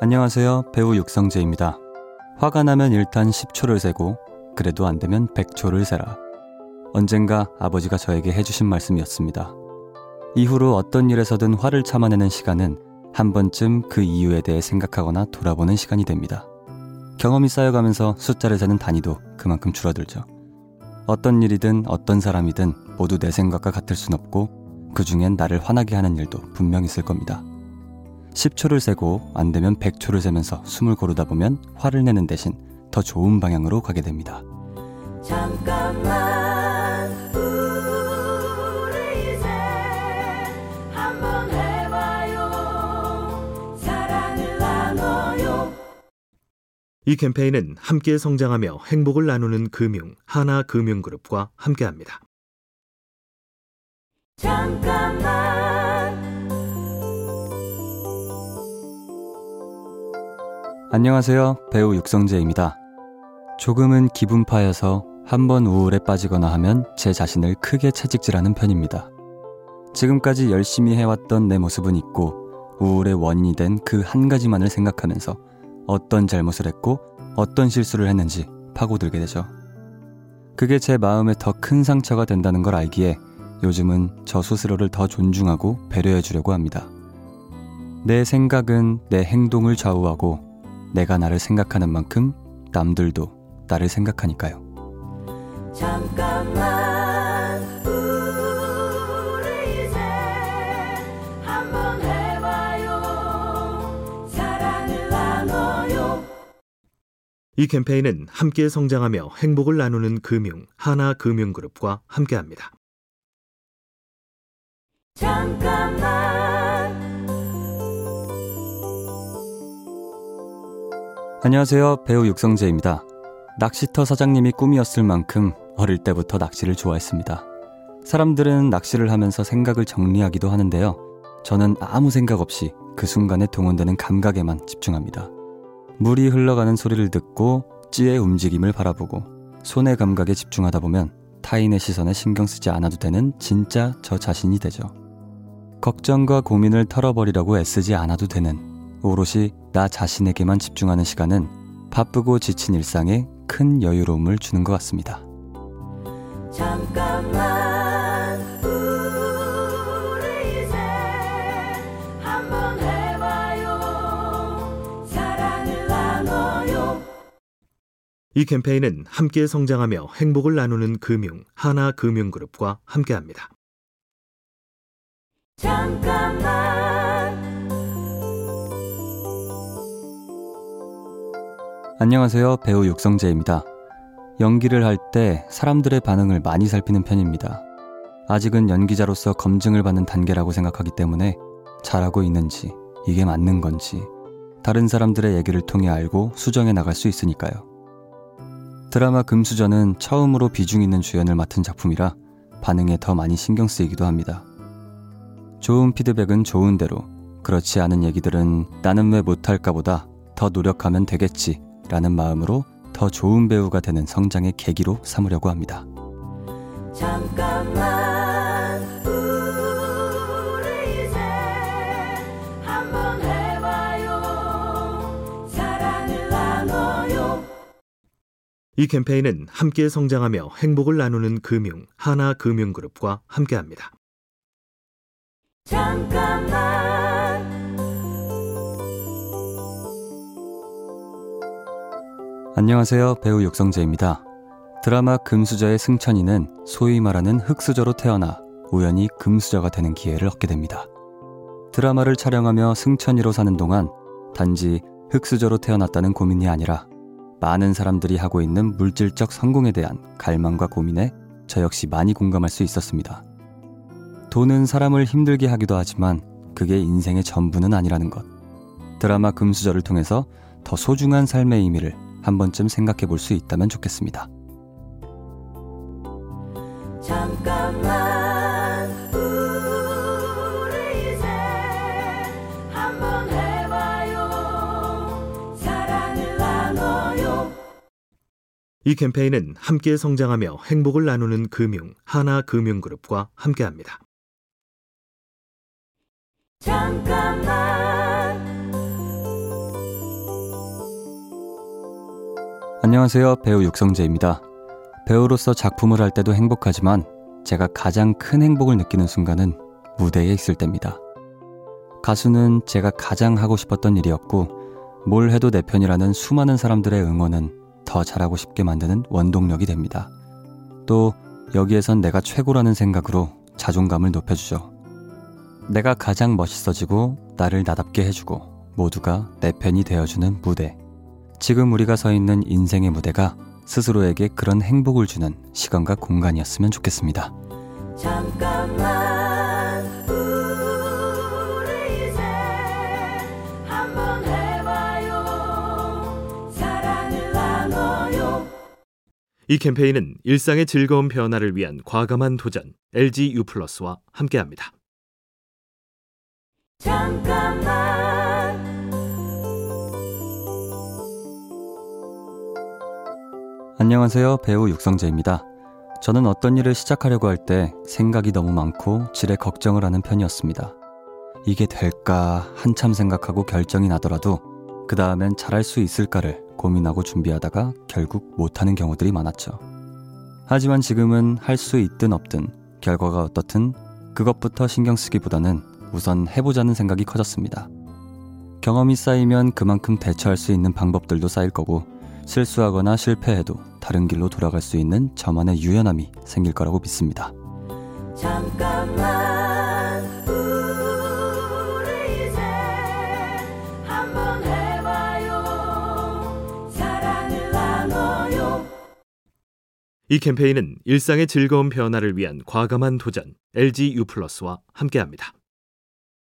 안녕하세요. 배우 육성재입니다. 화가 나면 일단 10초를 세고 그래도 안 되면 100초를 세라. 언젠가 아버지가 저에게 해주신 말씀이었습니다. 이후로 어떤 일에서든 화를 참아내는 시간은 한 번쯤 그 이유에 대해 생각하거나 돌아보는 시간이 됩니다. 경험이 쌓여가면서 숫자를 세는 단위도 그만큼 줄어들죠. 어떤 일이든 어떤 사람이든 모두 내 생각과 같을 순 없고 그 중엔 나를 화나게 하는 일도 분명 있을 겁니다. 10초를 세고 안 되면 100초를 세면서 숨을 고르다 보면 화를 내는 대신 더 좋은 방향으로 가게 됩니다. 잠깐만 우리 이제 한번 해봐요 사랑을 나눠요 이 캠페인은 함께 성장하며 행복을 나누는 금융 하나금융그룹과 함께합니다. 잠깐만 안녕하세요. 배우 육성재입니다. 조금은 기분파여서 한번 우울에 빠지거나 하면 제 자신을 크게 채찍질하는 편입니다. 지금까지 열심히 해왔던 내 모습은 있고 우울의 원인이 된 그 한 가지만을 생각하면서 어떤 잘못을 했고 어떤 실수를 했는지 파고들게 되죠. 그게 제 마음에 더 큰 상처가 된다는 걸 알기에 요즘은 저 스스로를 더 존중하고 배려해 주려고 합니다. 내 생각은 내 행동을 좌우하고 내가 나를 생각하는 만큼 남들도 나를 생각하니까요. 잠깐만 우리 이제 한번 해봐요 사랑을 나눠요 이 캠페인은 함께 성장하며 행복을 나누는 금융 하나금융그룹과 함께합니다. 잠깐만 안녕하세요. 배우 육성재입니다. 낚시터 사장님이 꿈이었을 만큼 어릴 때부터 낚시를 좋아했습니다. 사람들은 낚시를 하면서 생각을 정리하기도 하는데요. 저는 아무 생각 없이 그 순간에 동원되는 감각에만 집중합니다. 물이 흘러가는 소리를 듣고 찌의 움직임을 바라보고 손의 감각에 집중하다 보면 타인의 시선에 신경 쓰지 않아도 되는 진짜 저 자신이 되죠. 걱정과 고민을 털어버리려고 애쓰지 않아도 되는 오롯이 나 자신에게만 집중하는 시간은 바쁘고 지친 일상에 큰 여유로움을 주는 것 같습니다. 잠깐만 우리 이제 한번 해봐요 사랑을 나눠요 이 캠페인은 함께 성장하며 행복을 나누는 금융 하나금융그룹과 함께합니다. 잠깐만 안녕하세요. 배우 육성재입니다. 연기를 할 때 사람들의 반응을 많이 살피는 편입니다. 아직은 연기자로서 검증을 받는 단계라고 생각하기 때문에 잘하고 있는지, 이게 맞는 건지, 다른 사람들의 얘기를 통해 알고 수정해 나갈 수 있으니까요. 드라마 금수저는 처음으로 비중 있는 주연을 맡은 작품이라 반응에 더 많이 신경 쓰이기도 합니다. 좋은 피드백은 좋은 대로, 그렇지 않은 얘기들은 나는 왜 못할까 보다 더 노력하면 되겠지 라는 마음으로 더 좋은 배우가 되는 성장의 계기로 삼으려고 합니다. 잠깐만 우리 이제 한번 해봐요 사랑을 나눠요 이 캠페인은 함께 성장하며 행복을 나누는 금융 하나금융그룹과 함께합니다. 잠깐만 안녕하세요. 배우 육성재입니다. 드라마 금수저의 승천이는 소위 말하는 흑수저로 태어나 우연히 금수저가 되는 기회를 얻게 됩니다. 드라마를 촬영하며 승천이로 사는 동안 단지 흑수저로 태어났다는 고민이 아니라 많은 사람들이 하고 있는 물질적 성공에 대한 갈망과 고민에 저 역시 많이 공감할 수 있었습니다. 돈은 사람을 힘들게 하기도 하지만 그게 인생의 전부는 아니라는 것. 드라마 금수저를 통해서 더 소중한 삶의 의미를 한 번쯤 생각해 볼 수 있다면 좋겠습니다. 잠깐만 우리 이제 한번 해봐요 사랑을 나눠요 이 캠페인은 함께 성장하며 행복을 나누는 금융 하나금융그룹과 함께합니다. 잠깐만 안녕하세요. 배우 육성재입니다. 배우로서 작품을 할 때도 행복하지만 제가 가장 큰 행복을 느끼는 순간은 무대에 있을 때입니다. 가수는 제가 가장 하고 싶었던 일이었고 뭘 해도 내 편이라는 수많은 사람들의 응원은 더 잘하고 싶게 만드는 원동력이 됩니다. 또 여기에선 내가 최고라는 생각으로 자존감을 높여주죠. 내가 가장 멋있어지고 나를 나답게 해주고 모두가 내 편이 되어주는 무대. 지금 우리가 서 있는 인생의 무대가 스스로에게 그런 행복을 주는 시간과 공간이었으면 좋겠습니다. 잠깐만 우리 이제 한번 해봐요 사랑을 나눠요 이 캠페인은 일상의 즐거운 변화를 위한 과감한 도전 LG U 플러스와 함께합니다. 잠깐만 안녕하세요. 배우 육성재입니다. 저는 어떤 일을 시작하려고 할 때 생각이 너무 많고 질에 걱정을 하는 편이었습니다. 이게 될까 한참 생각하고 결정이 나더라도 그 다음엔 잘할 수 있을까를 고민하고 준비하다가 결국 못하는 경우들이 많았죠. 하지만 지금은 할 수 있든 없든 결과가 어떻든 그것부터 신경 쓰기보다는 우선 해보자는 생각이 커졌습니다. 경험이 쌓이면 그만큼 대처할 수 있는 방법들도 쌓일 거고 실수하거나 실패해도 다른 길로 돌아갈 수 있는 저만의 유연함이 생길 거라고 믿습니다. 잠깐만 우리 이제 한번 해봐요 사랑을 나눠요 이 캠페인은 일상의 즐거운 변화를 위한 과감한 도전 LG U 플러스와 함께합니다.